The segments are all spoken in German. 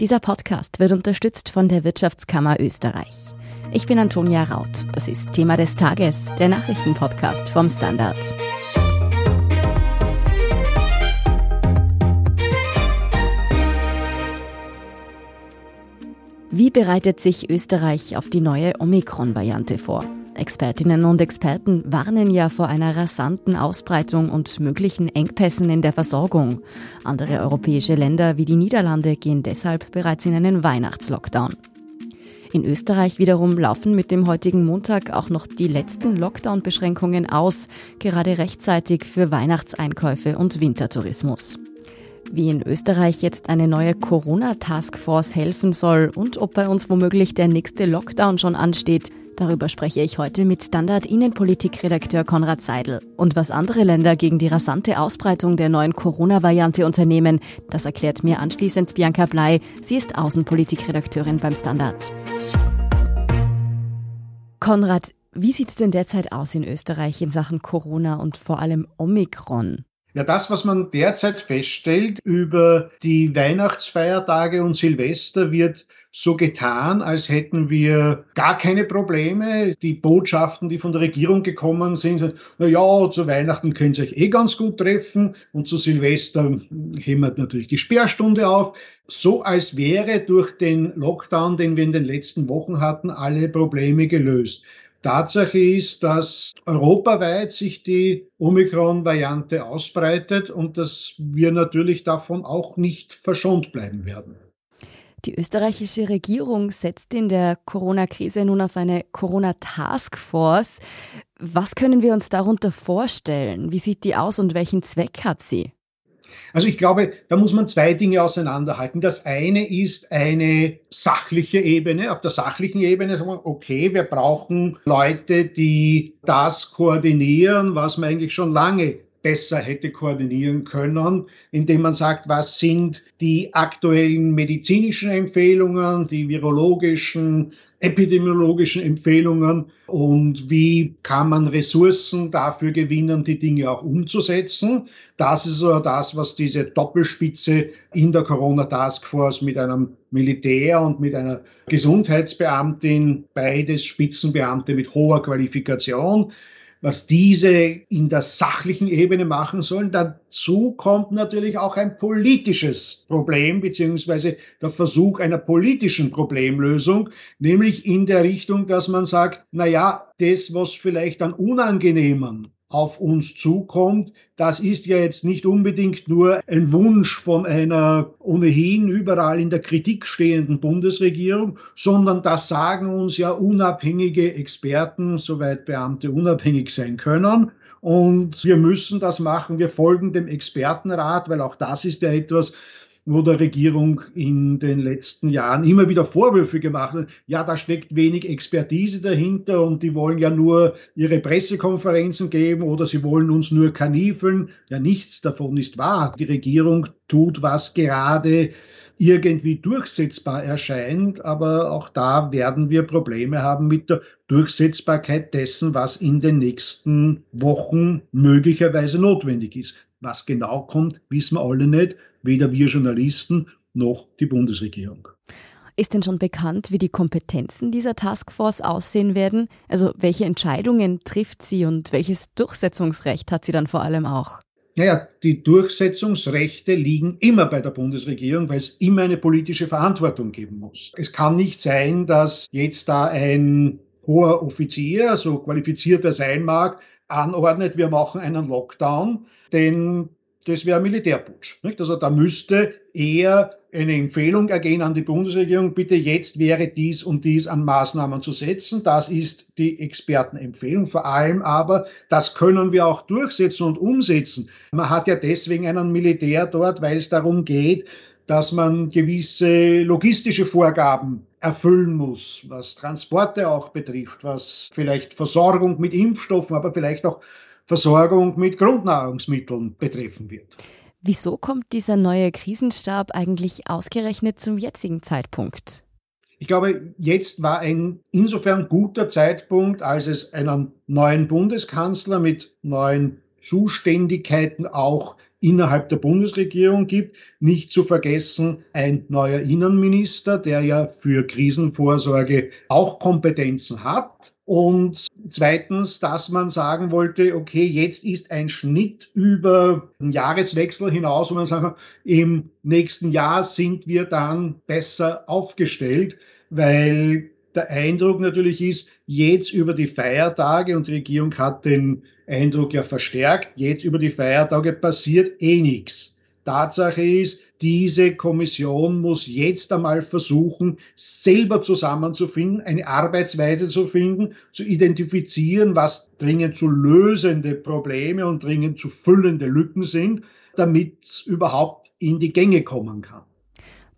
Dieser Podcast wird unterstützt von der Wirtschaftskammer Österreich. Ich bin Antonia Raut. Das ist Thema des Tages, der Nachrichtenpodcast vom Standard. Wie bereitet sich Österreich auf die neue Omikron-Variante vor? Expertinnen und Experten warnen ja vor einer rasanten Ausbreitung und möglichen Engpässen in der Versorgung. Andere europäische Länder wie die Niederlande gehen deshalb bereits in einen Weihnachtslockdown. In Österreich wiederum laufen mit dem heutigen Montag auch noch die letzten Lockdown-Beschränkungen aus, gerade rechtzeitig für Weihnachtseinkäufe und Wintertourismus. Wie in Österreich jetzt eine neue Corona-Taskforce helfen soll und ob bei uns womöglich der nächste Lockdown schon ansteht, Darüber spreche ich heute mit Standard-Innenpolitik-Redakteur Konrad Seidel. Und was andere Länder gegen die rasante Ausbreitung der neuen Corona-Variante unternehmen, das erklärt mir anschließend Bianca Blei. Sie ist Außenpolitik-Redakteurin beim Standard. Konrad, wie sieht es denn derzeit aus in Österreich in Sachen Corona und vor allem Omikron? Ja, das, was man derzeit feststellt über die Weihnachtsfeiertage und Silvester, wird so getan, als hätten wir gar keine Probleme. Die Botschaften, die von der Regierung gekommen sind, sind na ja, zu Weihnachten können Sie euch eh ganz gut treffen und zu Silvester hämmert natürlich die Sperrstunde auf. So als wäre durch den Lockdown, den wir in den letzten Wochen hatten, alle Probleme gelöst. Tatsache ist, dass europaweit sich die Omikron-Variante ausbreitet und dass wir natürlich davon auch nicht verschont bleiben werden. Die österreichische Regierung setzt in der Corona-Krise nun auf eine Corona-Taskforce. Was können wir uns darunter vorstellen? Wie sieht die aus und welchen Zweck hat sie? Also ich glaube, da muss man zwei Dinge auseinanderhalten. Das eine ist eine sachliche Ebene. Auf der sachlichen Ebene sagen wir, okay, wir brauchen Leute, die das koordinieren, was man eigentlich schon lange besser hätte koordinieren können, indem man sagt, was sind die aktuellen medizinischen Empfehlungen, die virologischen, epidemiologischen Empfehlungen und wie kann man Ressourcen dafür gewinnen, die Dinge auch umzusetzen. Das ist so das, was diese Doppelspitze in der Corona Task Force mit einem Militär und mit einer Gesundheitsbeamtin, beides Spitzenbeamte mit hoher Qualifikation, was diese in der sachlichen Ebene machen sollen. Dazu kommt natürlich auch ein politisches Problem beziehungsweise der Versuch einer politischen Problemlösung, nämlich in der Richtung, dass man sagt, na ja, das, was vielleicht an unangenehmen auf uns zukommt, das ist ja jetzt nicht unbedingt nur ein Wunsch von einer ohnehin überall in der Kritik stehenden Bundesregierung, sondern das sagen uns ja unabhängige Experten, soweit Beamte unabhängig sein können. Und wir müssen das machen. Wir folgen dem Expertenrat, weil auch das ist ja etwas, wo der Regierung in den letzten Jahren immer wieder Vorwürfe gemacht hat, ja, da steckt wenig Expertise dahinter und die wollen ja nur ihre Pressekonferenzen geben oder sie wollen uns nur kanifeln. Ja, nichts davon ist wahr. Die Regierung tut, was gerade irgendwie durchsetzbar erscheint, aber auch da werden wir Probleme haben mit der Durchsetzbarkeit dessen, was in den nächsten Wochen möglicherweise notwendig ist. Was genau kommt, wissen wir alle nicht, weder wir Journalisten noch die Bundesregierung. Ist denn schon bekannt, wie die Kompetenzen dieser Taskforce aussehen werden? Also welche Entscheidungen trifft sie und welches Durchsetzungsrecht hat sie dann vor allem auch? Naja, die Durchsetzungsrechte liegen immer bei der Bundesregierung, weil es immer eine politische Verantwortung geben muss. Es kann nicht sein, dass jetzt da ein hoher Offizier, so qualifiziert er sein mag, anordnet, wir machen einen Lockdown, denn das wäre Militärputsch. Nicht? Also da müsste eher eine Empfehlung ergehen an die Bundesregierung, bitte jetzt wäre dies und dies an Maßnahmen zu setzen. Das ist die Expertenempfehlung. Vor allem aber, das können wir auch durchsetzen und umsetzen. Man hat ja deswegen einen Militär dort, weil es darum geht, dass man gewisse logistische Vorgaben erfüllen muss, was Transporte auch betrifft, was vielleicht Versorgung mit Impfstoffen, aber vielleicht auch Versorgung mit Grundnahrungsmitteln betreffen wird. Wieso kommt dieser neue Krisenstab eigentlich ausgerechnet zum jetzigen Zeitpunkt? Ich glaube, jetzt war ein insofern guter Zeitpunkt, als es einen neuen Bundeskanzler mit neuen Zuständigkeiten auch innerhalb der Bundesregierung gibt. Nicht zu vergessen ein neuer Innenminister, der ja für Krisenvorsorge auch Kompetenzen hat. Und zweitens, dass man sagen wollte, okay, jetzt ist ein Schnitt über den Jahreswechsel hinaus, wo man sagt, im nächsten Jahr sind wir dann besser aufgestellt, weil der Eindruck natürlich ist, jetzt über die Feiertage, und die Regierung hat den Eindruck ja verstärkt, jetzt über die Feiertage passiert eh nichts. Tatsache ist, diese Kommission muss jetzt einmal versuchen, selber zusammenzufinden, eine Arbeitsweise zu finden, zu identifizieren, was dringend zu lösende Probleme und dringend zu füllende Lücken sind, damit es überhaupt in die Gänge kommen kann.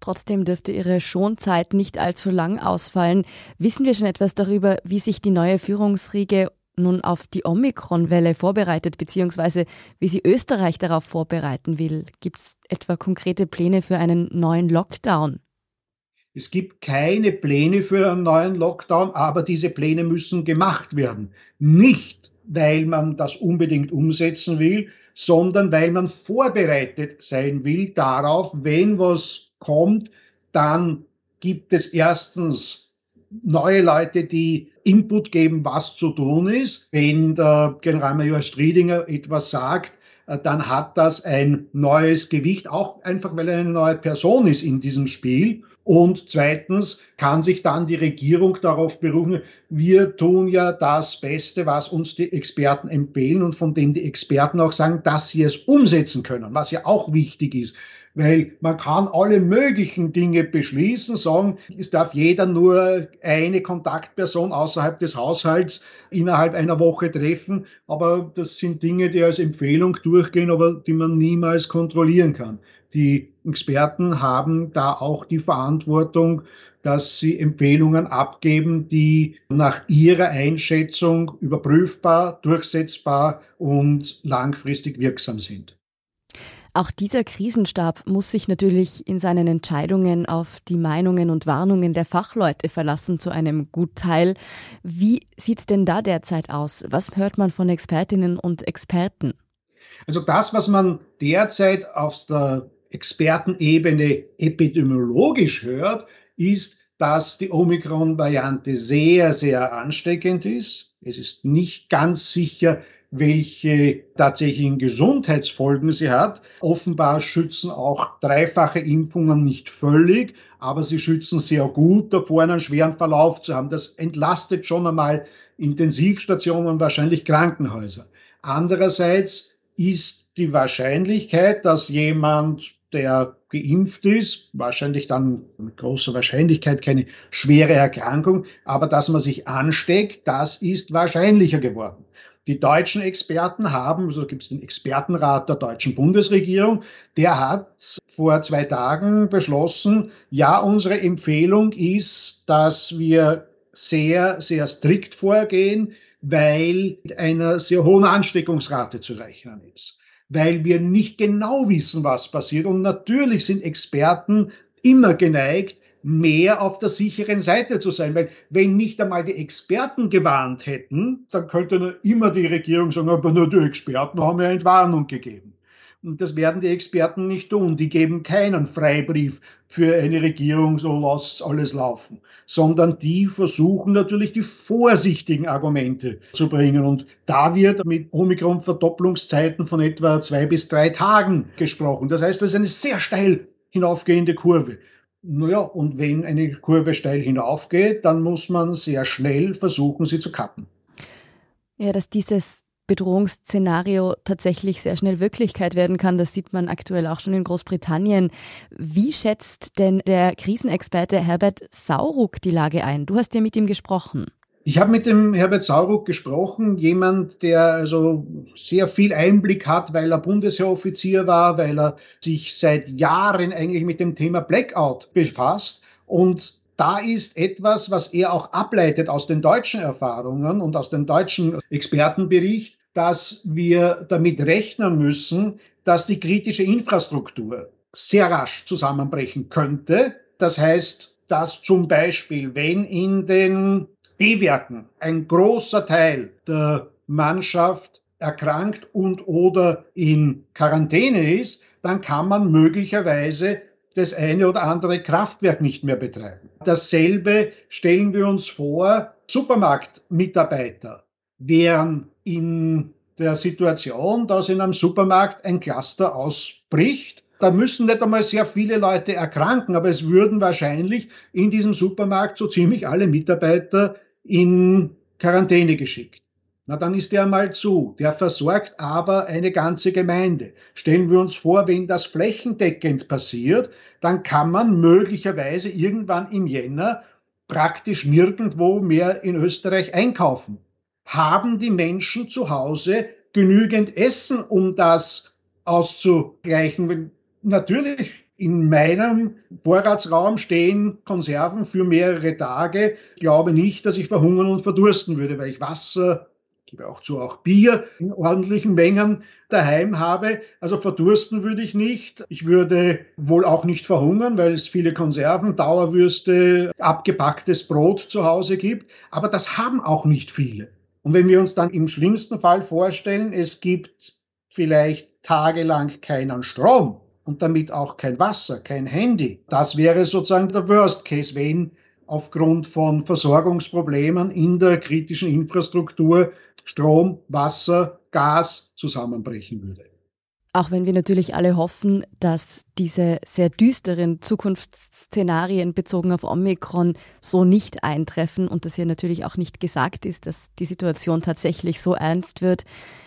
Trotzdem dürfte ihre Schonzeit nicht allzu lang ausfallen. Wissen wir schon etwas darüber, wie sich die neue Führungsriege nun auf die Omikron-Welle vorbereitet, beziehungsweise wie sie Österreich darauf vorbereiten will? Gibt es etwa konkrete Pläne für einen neuen Lockdown? Es gibt keine Pläne für einen neuen Lockdown, aber diese Pläne müssen gemacht werden. Nicht, weil man das unbedingt umsetzen will, sondern weil man vorbereitet sein will darauf, wenn was kommt, dann gibt es erstens neue Leute, die Input geben, was zu tun ist. Wenn der Generalmajor Striedinger etwas sagt, äh, dann hat das ein neues Gewicht, auch einfach weil er eine neue Person ist in diesem Spiel. Und zweitens kann sich dann die Regierung darauf berufen, wir tun ja das Beste, was uns die Experten empfehlen und von dem die Experten auch sagen, dass sie es umsetzen können, was ja auch wichtig ist weil man kann alle möglichen Dinge beschließen, sagen, es darf jeder nur eine Kontaktperson außerhalb des Haushalts innerhalb einer Woche treffen, aber das sind Dinge, die als Empfehlung durchgehen, aber die man niemals kontrollieren kann. Die Experten haben da auch die Verantwortung, dass sie Empfehlungen abgeben, die nach ihrer Einschätzung überprüfbar, durchsetzbar und langfristig wirksam sind. Auch dieser Krisenstab muss sich natürlich in seinen Entscheidungen auf die Meinungen und Warnungen der Fachleute verlassen zu einem Gutteil. Wie sieht es denn da derzeit aus? Was hört man von Expertinnen und Experten? Also das, was man derzeit auf der Expertenebene epidemiologisch hört, ist, dass die Omikron-Variante sehr, sehr ansteckend ist. Es ist nicht ganz sicher, welche tatsächlichen Gesundheitsfolgen sie hat. Offenbar schützen auch dreifache Impfungen nicht völlig, aber sie schützen sehr gut davor, einen schweren Verlauf zu haben. Das entlastet schon einmal Intensivstationen und wahrscheinlich Krankenhäuser. Andererseits ist die Wahrscheinlichkeit, dass jemand, der geimpft ist, wahrscheinlich dann mit großer Wahrscheinlichkeit keine schwere Erkrankung, aber dass man sich ansteckt, das ist wahrscheinlicher geworden. Die deutschen Experten haben, so gibt es den Expertenrat der deutschen Bundesregierung, der hat vor zwei Tagen beschlossen, ja, unsere Empfehlung ist, dass wir sehr, sehr strikt vorgehen, weil mit einer sehr hohen Ansteckungsrate zu rechnen ist, weil wir nicht genau wissen, was passiert. Und natürlich sind Experten immer geneigt, mehr auf der sicheren Seite zu sein. Weil wenn nicht einmal die Experten gewarnt hätten, dann könnte immer die Regierung sagen, aber nur die Experten haben ja Entwarnung gegeben. Und das werden die Experten nicht tun. Die geben keinen Freibrief für eine Regierung, so lasst alles laufen, sondern die versuchen natürlich die vorsichtigen Argumente zu bringen. Und da wird mit Omikron-Verdopplungszeiten von etwa zwei bis drei Tagen gesprochen. Das heißt, das ist eine sehr steil hinaufgehende Kurve. Naja, und wenn eine Kurve steil hinaufgeht, dann muss man sehr schnell versuchen, sie zu kappen. Ja, dass dieses Bedrohungsszenario tatsächlich sehr schnell Wirklichkeit werden kann. Das sieht man aktuell auch schon in Großbritannien. Wie schätzt denn der Krisenexperte Herbert Sauruck die Lage ein? Du hast ja mit ihm gesprochen. Ich habe mit dem Herbert Sauruck gesprochen, jemand, der also sehr viel Einblick hat, weil er Bundesheeroffizier war, weil er sich seit Jahren eigentlich mit dem Thema Blackout befasst. Und da ist etwas, was er auch ableitet aus den deutschen Erfahrungen und aus dem deutschen Expertenbericht, dass wir damit rechnen müssen, dass die kritische Infrastruktur sehr rasch zusammenbrechen könnte. Das heißt, dass zum Beispiel, wenn in den B-Werken ein großer Teil der Mannschaft erkrankt und oder in Quarantäne ist, dann kann man möglicherweise das eine oder andere Kraftwerk nicht mehr betreiben. Dasselbe stellen wir uns vor, Supermarktmitarbeiter wären in der Situation, dass in einem Supermarkt ein Cluster ausbricht. Da müssen nicht einmal sehr viele Leute erkranken, aber es würden wahrscheinlich in diesem Supermarkt so ziemlich alle Mitarbeiter in Quarantäne geschickt. Na, dann ist der mal zu. Der versorgt aber eine ganze Gemeinde. Stellen wir uns vor, wenn das flächendeckend passiert, dann kann man möglicherweise irgendwann im Jänner praktisch nirgendwo mehr in Österreich einkaufen. Haben die Menschen zu Hause genügend Essen, um das auszugleichen? Natürlich in meinem Vorratsraum stehen Konserven für mehrere Tage. Ich glaube nicht, dass ich verhungern und verdursten würde, weil ich Wasser, gebe auch zu, auch Bier in ordentlichen Mengen daheim habe. Also verdursten würde ich nicht. Ich würde wohl auch nicht verhungern, weil es viele Konserven, Dauerwürste, abgepacktes Brot zu Hause gibt. Aber das haben auch nicht viele. Und wenn wir uns dann im schlimmsten Fall vorstellen, es gibt vielleicht tagelang keinen Strom und damit auch kein Wasser, kein Handy, das wäre sozusagen der Worst Case, wenn aufgrund von Versorgungsproblemen in der kritischen Infrastruktur Strom, Wasser, Gas zusammenbrechen würde. Auch wenn wir natürlich alle hoffen, dass diese sehr düsteren Zukunftsszenarien bezogen auf Omikron so nicht eintreffen und dass hier natürlich auch nicht gesagt ist, dass die Situation tatsächlich so ernst wird.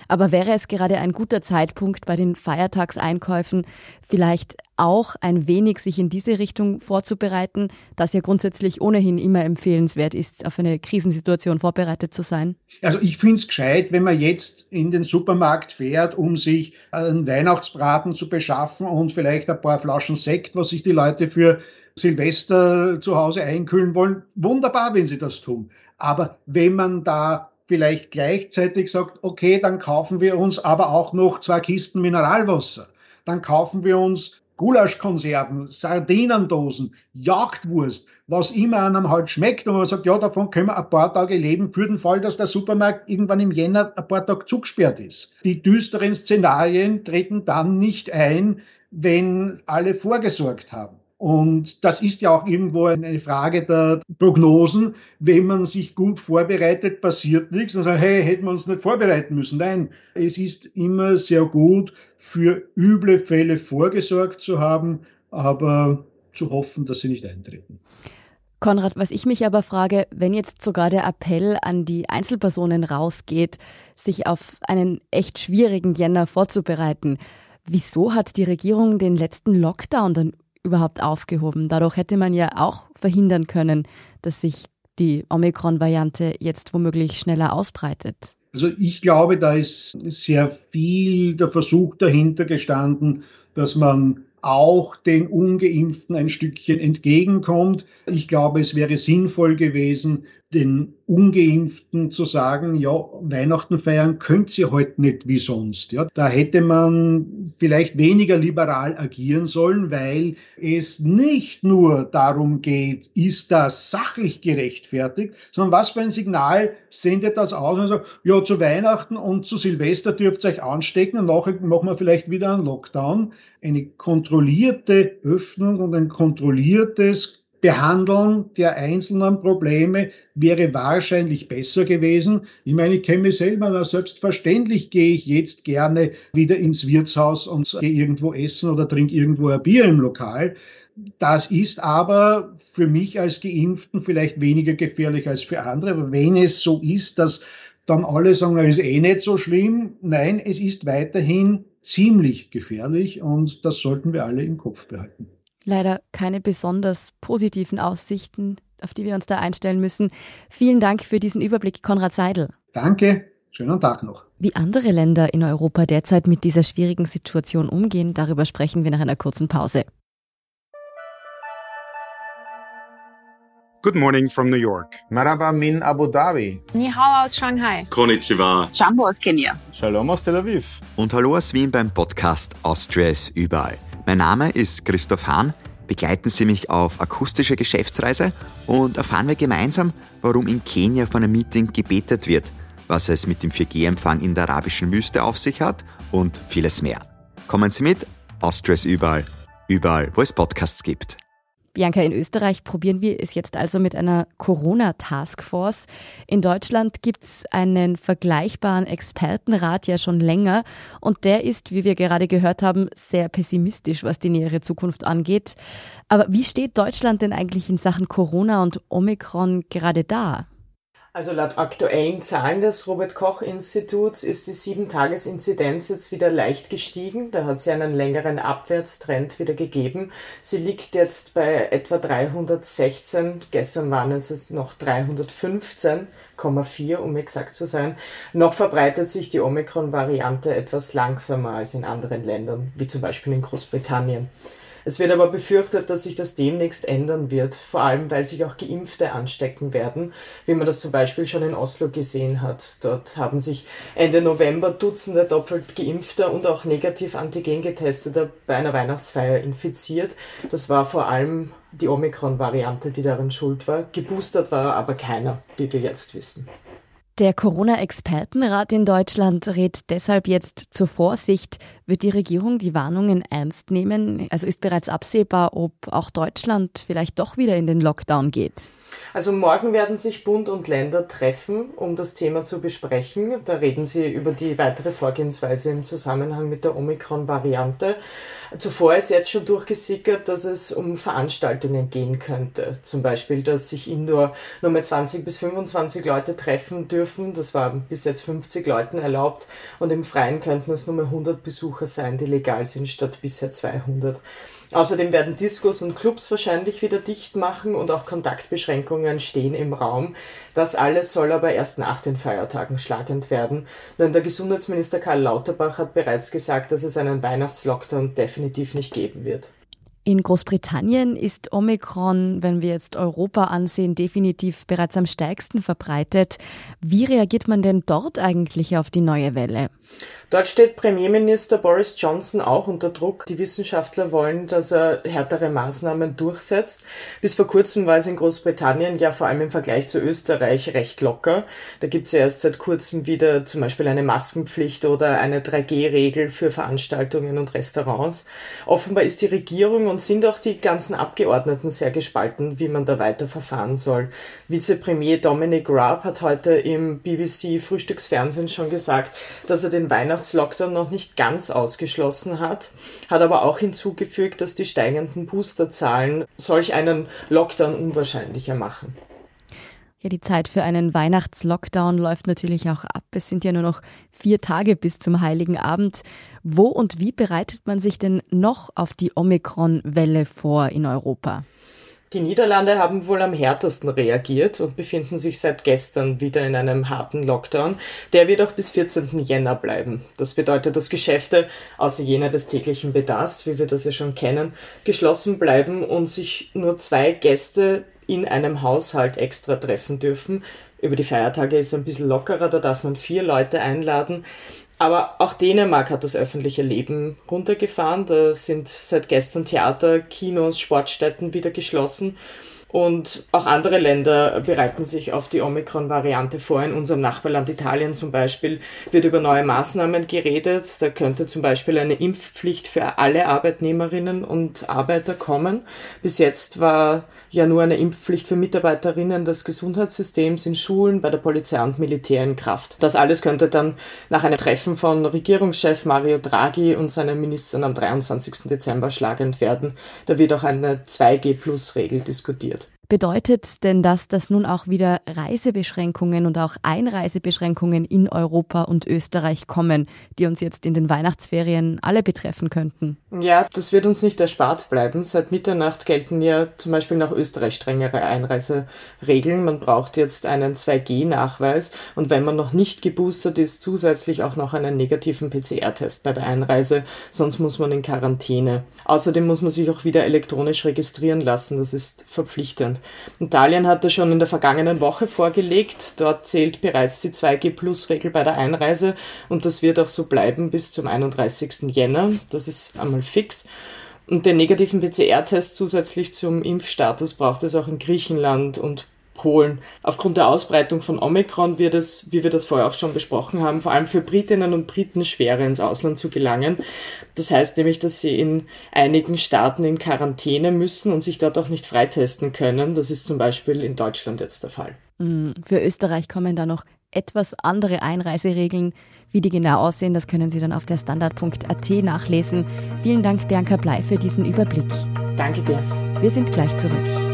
Aber wäre es gerade ein guter Zeitpunkt bei den Feiertagseinkäufen vielleicht auch ein wenig sich in diese Richtung vorzubereiten, dass ja grundsätzlich ohnehin immer empfehlenswert ist, auf eine Krisensituation vorbereitet zu sein? Also ich finde es gescheit, wenn man jetzt in den Supermarkt fährt, um sich einen Weihnachtsbraten zu beschaffen und vielleicht ein paar Flaschen Sekt, was sich die Leute für Silvester zu Hause einkühlen wollen. Wunderbar, wenn sie das tun. Aber wenn man da vielleicht gleichzeitig sagt, okay, dann kaufen wir uns aber auch noch zwei Kisten Mineralwasser. Dann kaufen wir uns Gulaschkonserven, Sardinendosen, Jagdwurst, was immer einem halt schmeckt und man sagt, ja, davon können wir ein paar Tage leben, für den Fall, dass der Supermarkt irgendwann im Jänner ein paar Tage zugesperrt ist. Die düsteren Szenarien treten dann nicht ein, wenn alle vorgesorgt haben. Und das ist ja auch irgendwo eine Frage der Prognosen. Wenn man sich gut vorbereitet, passiert nichts. Und sagt, hey, hätten wir uns nicht vorbereiten müssen. Nein, es ist immer sehr gut, für üble Fälle vorgesorgt zu haben, aber zu hoffen, dass sie nicht eintreten. Konrad, was ich mich aber frage, wenn jetzt sogar der Appell an die Einzelpersonen rausgeht, sich auf einen echt schwierigen Jänner vorzubereiten, wieso hat die Regierung den letzten Lockdown dann überhaupt aufgehoben. Dadurch hätte man ja auch verhindern können, dass sich die Omikron-Variante jetzt womöglich schneller ausbreitet. Also ich glaube, da ist sehr viel der Versuch dahinter gestanden, dass man auch den ungeimpften ein Stückchen entgegenkommt. Ich glaube, es wäre sinnvoll gewesen, den Ungeimpften zu sagen, ja, Weihnachten feiern könnt ihr heute nicht wie sonst. Ja, da hätte man vielleicht weniger liberal agieren sollen, weil es nicht nur darum geht, ist das sachlich gerechtfertigt, sondern was für ein Signal sendet das aus und sagt, ja, zu Weihnachten und zu Silvester dürft ihr euch anstecken und nachher machen wir vielleicht wieder einen Lockdown. Eine kontrollierte Öffnung und ein kontrolliertes Behandeln der einzelnen Probleme wäre wahrscheinlich besser gewesen. Ich meine, ich kenne mich selber, na, selbstverständlich gehe ich jetzt gerne wieder ins Wirtshaus und gehe irgendwo essen oder trinke irgendwo ein Bier im Lokal. Das ist aber für mich als Geimpften vielleicht weniger gefährlich als für andere. Aber wenn es so ist, dass dann alle sagen, es ist eh nicht so schlimm. Nein, es ist weiterhin ziemlich gefährlich und das sollten wir alle im Kopf behalten leider keine besonders positiven Aussichten, auf die wir uns da einstellen müssen. Vielen Dank für diesen Überblick, Konrad Seidel. Danke, schönen Tag noch. Wie andere Länder in Europa derzeit mit dieser schwierigen Situation umgehen, darüber sprechen wir nach einer kurzen Pause. Good morning from New York. Marhaba min Abu Dhabi. Ni hao aus Shanghai. Konnichiwa. Jambo aus Kenia. Shalom aus Tel Aviv. Und hallo aus Wien beim Podcast Austria ist überall. Mein Name ist Christoph Hahn. Begleiten Sie mich auf akustische Geschäftsreise und erfahren wir gemeinsam, warum in Kenia von einem Meeting gebetet wird was es mit dem 4G-Empfang in der arabischen Wüste auf sich hat und vieles mehr. Kommen Sie mit, Austria ist überall, überall, wo es Podcasts gibt. Bianca, in Österreich probieren wir es jetzt also mit einer Corona-Taskforce. In Deutschland gibt es einen vergleichbaren Expertenrat ja schon länger und der ist, wie wir gerade gehört haben, sehr pessimistisch, was die nähere Zukunft angeht. Aber wie steht Deutschland denn eigentlich in Sachen Corona und Omikron gerade da? Also laut aktuellen Zahlen des Robert Koch Instituts ist die 7-Tages-Inzidenz jetzt wieder leicht gestiegen. Da hat ja einen längeren Abwärtstrend wieder gegeben. Sie liegt jetzt bei etwa 316. Gestern waren es noch 315,4, um exakt zu sein. Noch verbreitet sich die Omikron-Variante etwas langsamer als in anderen Ländern, wie zum Beispiel in Großbritannien. Es wird aber befürchtet, dass sich das demnächst ändern wird, vor allem weil sich auch Geimpfte anstecken werden, wie man das zum Beispiel schon in Oslo gesehen hat. Dort haben sich Ende November Dutzende doppelt geimpfter und auch negativ Antigen getesteter bei einer Weihnachtsfeier infiziert. Das war vor allem die Omikron-Variante, die daran schuld war. Geboostert war aber keiner, wie wir jetzt wissen. Der Corona-Expertenrat in Deutschland rät deshalb jetzt zur Vorsicht. Wird die Regierung die Warnungen ernst nehmen? Also ist bereits absehbar, ob auch Deutschland vielleicht doch wieder in den Lockdown geht? Also morgen werden sich Bund und Länder treffen, um das Thema zu besprechen. Da reden sie über die weitere Vorgehensweise im Zusammenhang mit der Omikron-Variante. Zuvor ist jetzt schon durchgesickert, dass es um Veranstaltungen gehen könnte. Zum Beispiel, dass sich indoor nur mehr 20 bis 25 Leute treffen dürfen. Das war bis jetzt 50 Leuten erlaubt. Und im Freien könnten es nur mehr 100 Besucher sein, die legal sind, statt bisher 200. Außerdem werden Diskos und Clubs wahrscheinlich wieder dicht machen und auch Kontaktbeschränkungen stehen im Raum. Das alles soll aber erst nach den Feiertagen schlagend werden, denn der Gesundheitsminister Karl Lauterbach hat bereits gesagt, dass es einen Weihnachtslockdown definitiv nicht geben wird. In Großbritannien ist Omikron, wenn wir jetzt Europa ansehen, definitiv bereits am stärksten verbreitet. Wie reagiert man denn dort eigentlich auf die neue Welle? Dort steht Premierminister Boris Johnson auch unter Druck. Die Wissenschaftler wollen, dass er härtere Maßnahmen durchsetzt. Bis vor kurzem war es in Großbritannien ja vor allem im Vergleich zu Österreich recht locker. Da gibt es ja erst seit kurzem wieder zum Beispiel eine Maskenpflicht oder eine 3G-Regel für Veranstaltungen und Restaurants. Offenbar ist die Regierung und sind auch die ganzen Abgeordneten sehr gespalten, wie man da weiter verfahren soll. Vizepremier Dominic Raab hat heute im BBC Frühstücksfernsehen schon gesagt, dass er den Weihnachts Weihnachtslockdown noch nicht ganz ausgeschlossen hat, hat aber auch hinzugefügt, dass die steigenden Boosterzahlen solch einen Lockdown unwahrscheinlicher machen. Ja, die Zeit für einen Weihnachtslockdown läuft natürlich auch ab. Es sind ja nur noch vier Tage bis zum Heiligen Abend. Wo und wie bereitet man sich denn noch auf die Omikron-Welle vor in Europa? Die Niederlande haben wohl am härtesten reagiert und befinden sich seit gestern wieder in einem harten Lockdown. Der wird auch bis 14. Jänner bleiben. Das bedeutet, dass Geschäfte, außer jener des täglichen Bedarfs, wie wir das ja schon kennen, geschlossen bleiben und sich nur zwei Gäste in einem Haushalt extra treffen dürfen. Über die Feiertage ist es ein bisschen lockerer, da darf man vier Leute einladen. Aber auch Dänemark hat das öffentliche Leben runtergefahren. Da sind seit gestern Theater, Kinos, Sportstätten wieder geschlossen. Und auch andere Länder bereiten sich auf die Omikron-Variante vor. In unserem Nachbarland Italien zum Beispiel wird über neue Maßnahmen geredet. Da könnte zum Beispiel eine Impfpflicht für alle Arbeitnehmerinnen und Arbeiter kommen. Bis jetzt war ja nur eine Impfpflicht für Mitarbeiterinnen des Gesundheitssystems in Schulen, bei der Polizei und Militär in Kraft. Das alles könnte dann nach einem Treffen von Regierungschef Mario Draghi und seinen Ministern am 23. Dezember schlagend werden. Da wird auch eine 2G-Plus-Regel diskutiert. Bedeutet denn das, dass nun auch wieder Reisebeschränkungen und auch Einreisebeschränkungen in Europa und Österreich kommen, die uns jetzt in den Weihnachtsferien alle betreffen könnten? Ja, das wird uns nicht erspart bleiben. Seit Mitternacht gelten ja zum Beispiel nach Österreich strengere Einreiseregeln. Man braucht jetzt einen 2G-Nachweis und wenn man noch nicht geboostert ist, zusätzlich auch noch einen negativen PCR-Test bei der Einreise, sonst muss man in Quarantäne. Außerdem muss man sich auch wieder elektronisch registrieren lassen. Das ist verpflichtend. Italien hat das schon in der vergangenen Woche vorgelegt. Dort zählt bereits die 2G-Plus-Regel bei der Einreise und das wird auch so bleiben bis zum 31. Jänner. Das ist einmal fix. Und den negativen PCR-Test zusätzlich zum Impfstatus braucht es auch in Griechenland und holen. Aufgrund der Ausbreitung von Omikron wird es, wie wir das vorher auch schon besprochen haben, vor allem für Britinnen und Briten schwerer ins Ausland zu gelangen. Das heißt nämlich, dass sie in einigen Staaten in Quarantäne müssen und sich dort auch nicht freitesten können. Das ist zum Beispiel in Deutschland jetzt der Fall. Hm, für Österreich kommen da noch etwas andere Einreiseregeln. Wie die genau aussehen, das können Sie dann auf der Standard.at nachlesen. Vielen Dank, Bianca Blei, für diesen Überblick. Danke dir. Wir sind gleich zurück.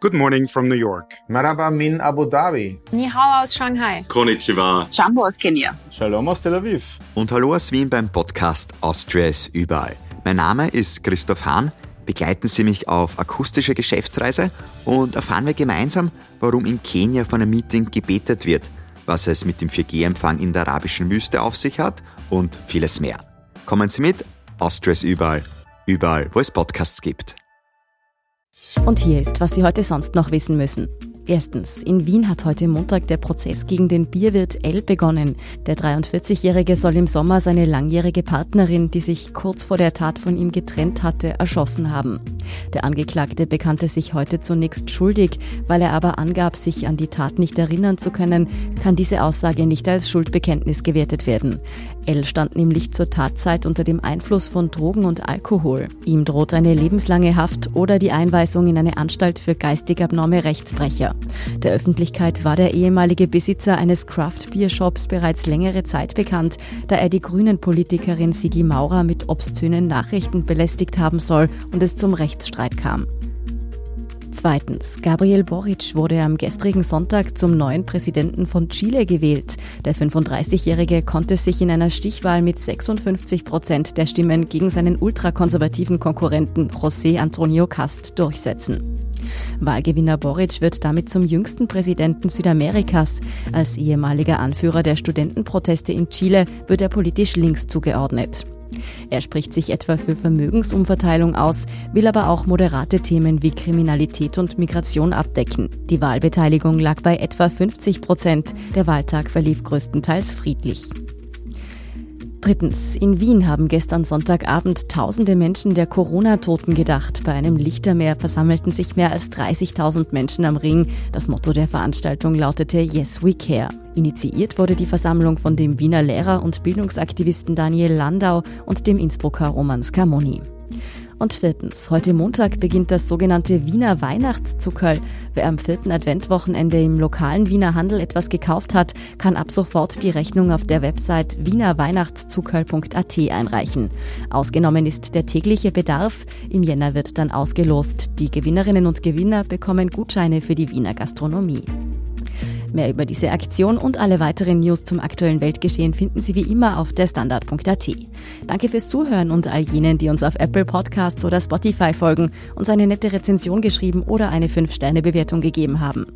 Good morning from New York. Maraba min Abu Dhabi. Ni hao aus Shanghai. Konnichiwa. Jumbo aus Kenia. Shalom aus Tel Aviv. Und hallo aus Wien beim Podcast Austria ist überall. Mein Name ist Christoph Hahn. Begleiten Sie mich auf akustische Geschäftsreise und erfahren wir gemeinsam, warum in Kenia von einem Meeting gebetet wird, was es mit dem 4G-Empfang in der arabischen Wüste auf sich hat und vieles mehr. Kommen Sie mit, Austria ist überall. Überall, wo es Podcasts gibt. Und hier ist, was Sie heute sonst noch wissen müssen. Erstens, in Wien hat heute Montag der Prozess gegen den Bierwirt L begonnen. Der 43-Jährige soll im Sommer seine langjährige Partnerin, die sich kurz vor der Tat von ihm getrennt hatte, erschossen haben. Der Angeklagte bekannte sich heute zunächst schuldig, weil er aber angab, sich an die Tat nicht erinnern zu können, kann diese Aussage nicht als Schuldbekenntnis gewertet werden. L stand nämlich zur Tatzeit unter dem Einfluss von Drogen und Alkohol. Ihm droht eine lebenslange Haft oder die Einweisung in eine Anstalt für geistig abnorme Rechtsbrecher. Der Öffentlichkeit war der ehemalige Besitzer eines Craft-Bier-Shops bereits längere Zeit bekannt, da er die Grünen-Politikerin Sigi Maurer mit obszönen Nachrichten belästigt haben soll und es zum Rechtsstreit kam. Zweitens, Gabriel Boric wurde am gestrigen Sonntag zum neuen Präsidenten von Chile gewählt. Der 35-Jährige konnte sich in einer Stichwahl mit 56 Prozent der Stimmen gegen seinen ultrakonservativen Konkurrenten José Antonio Cast durchsetzen. Wahlgewinner Boric wird damit zum jüngsten Präsidenten Südamerikas. Als ehemaliger Anführer der Studentenproteste in Chile wird er politisch links zugeordnet. Er spricht sich etwa für Vermögensumverteilung aus, will aber auch moderate Themen wie Kriminalität und Migration abdecken. Die Wahlbeteiligung lag bei etwa 50 Prozent. Der Wahltag verlief größtenteils friedlich. Drittens. In Wien haben gestern Sonntagabend tausende Menschen der Corona-Toten gedacht. Bei einem Lichtermeer versammelten sich mehr als 30.000 Menschen am Ring. Das Motto der Veranstaltung lautete Yes, we care. Initiiert wurde die Versammlung von dem Wiener Lehrer und Bildungsaktivisten Daniel Landau und dem Innsbrucker Roman Scamoni. Und viertens, heute Montag beginnt das sogenannte Wiener Weihnachtszuckerl. Wer am vierten Adventwochenende im lokalen Wiener Handel etwas gekauft hat, kann ab sofort die Rechnung auf der Website wienerweihnachtszuckerl.at einreichen. Ausgenommen ist der tägliche Bedarf. Im Jänner wird dann ausgelost. Die Gewinnerinnen und Gewinner bekommen Gutscheine für die Wiener Gastronomie. Mehr über diese Aktion und alle weiteren News zum aktuellen Weltgeschehen finden Sie wie immer auf der Standard.at. Danke fürs Zuhören und all jenen, die uns auf Apple Podcasts oder Spotify folgen, uns eine nette Rezension geschrieben oder eine 5-Sterne-Bewertung gegeben haben.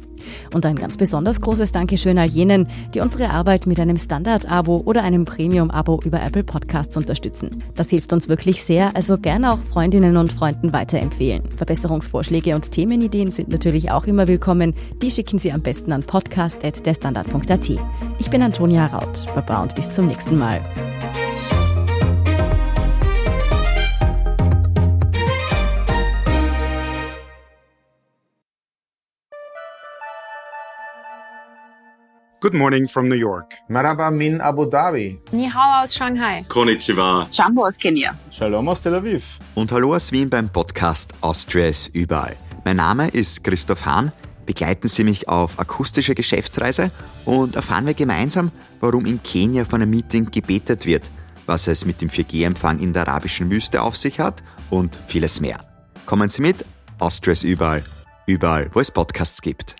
Und ein ganz besonders großes Dankeschön all jenen, die unsere Arbeit mit einem Standard-Abo oder einem Premium-Abo über Apple Podcasts unterstützen. Das hilft uns wirklich sehr, also gerne auch Freundinnen und Freunden weiterempfehlen. Verbesserungsvorschläge und Themenideen sind natürlich auch immer willkommen. Die schicken Sie am besten an podcast.derstandard.at. Ich bin Antonia Raut. Baba und bis zum nächsten Mal. Good morning from New York. Maraba min Abu Dhabi. Ni hao aus Shanghai. Konnichiwa. Jumbo aus Kenia. Shalom aus Tel Aviv. Und hallo aus Wien beim Podcast Austria ist überall. Mein Name ist Christoph Hahn. Begleiten Sie mich auf akustische Geschäftsreise und erfahren wir gemeinsam, warum in Kenia von einem Meeting gebetet wird, was es mit dem 4G-Empfang in der arabischen Wüste auf sich hat und vieles mehr. Kommen Sie mit, Austria ist überall. Überall, wo es Podcasts gibt.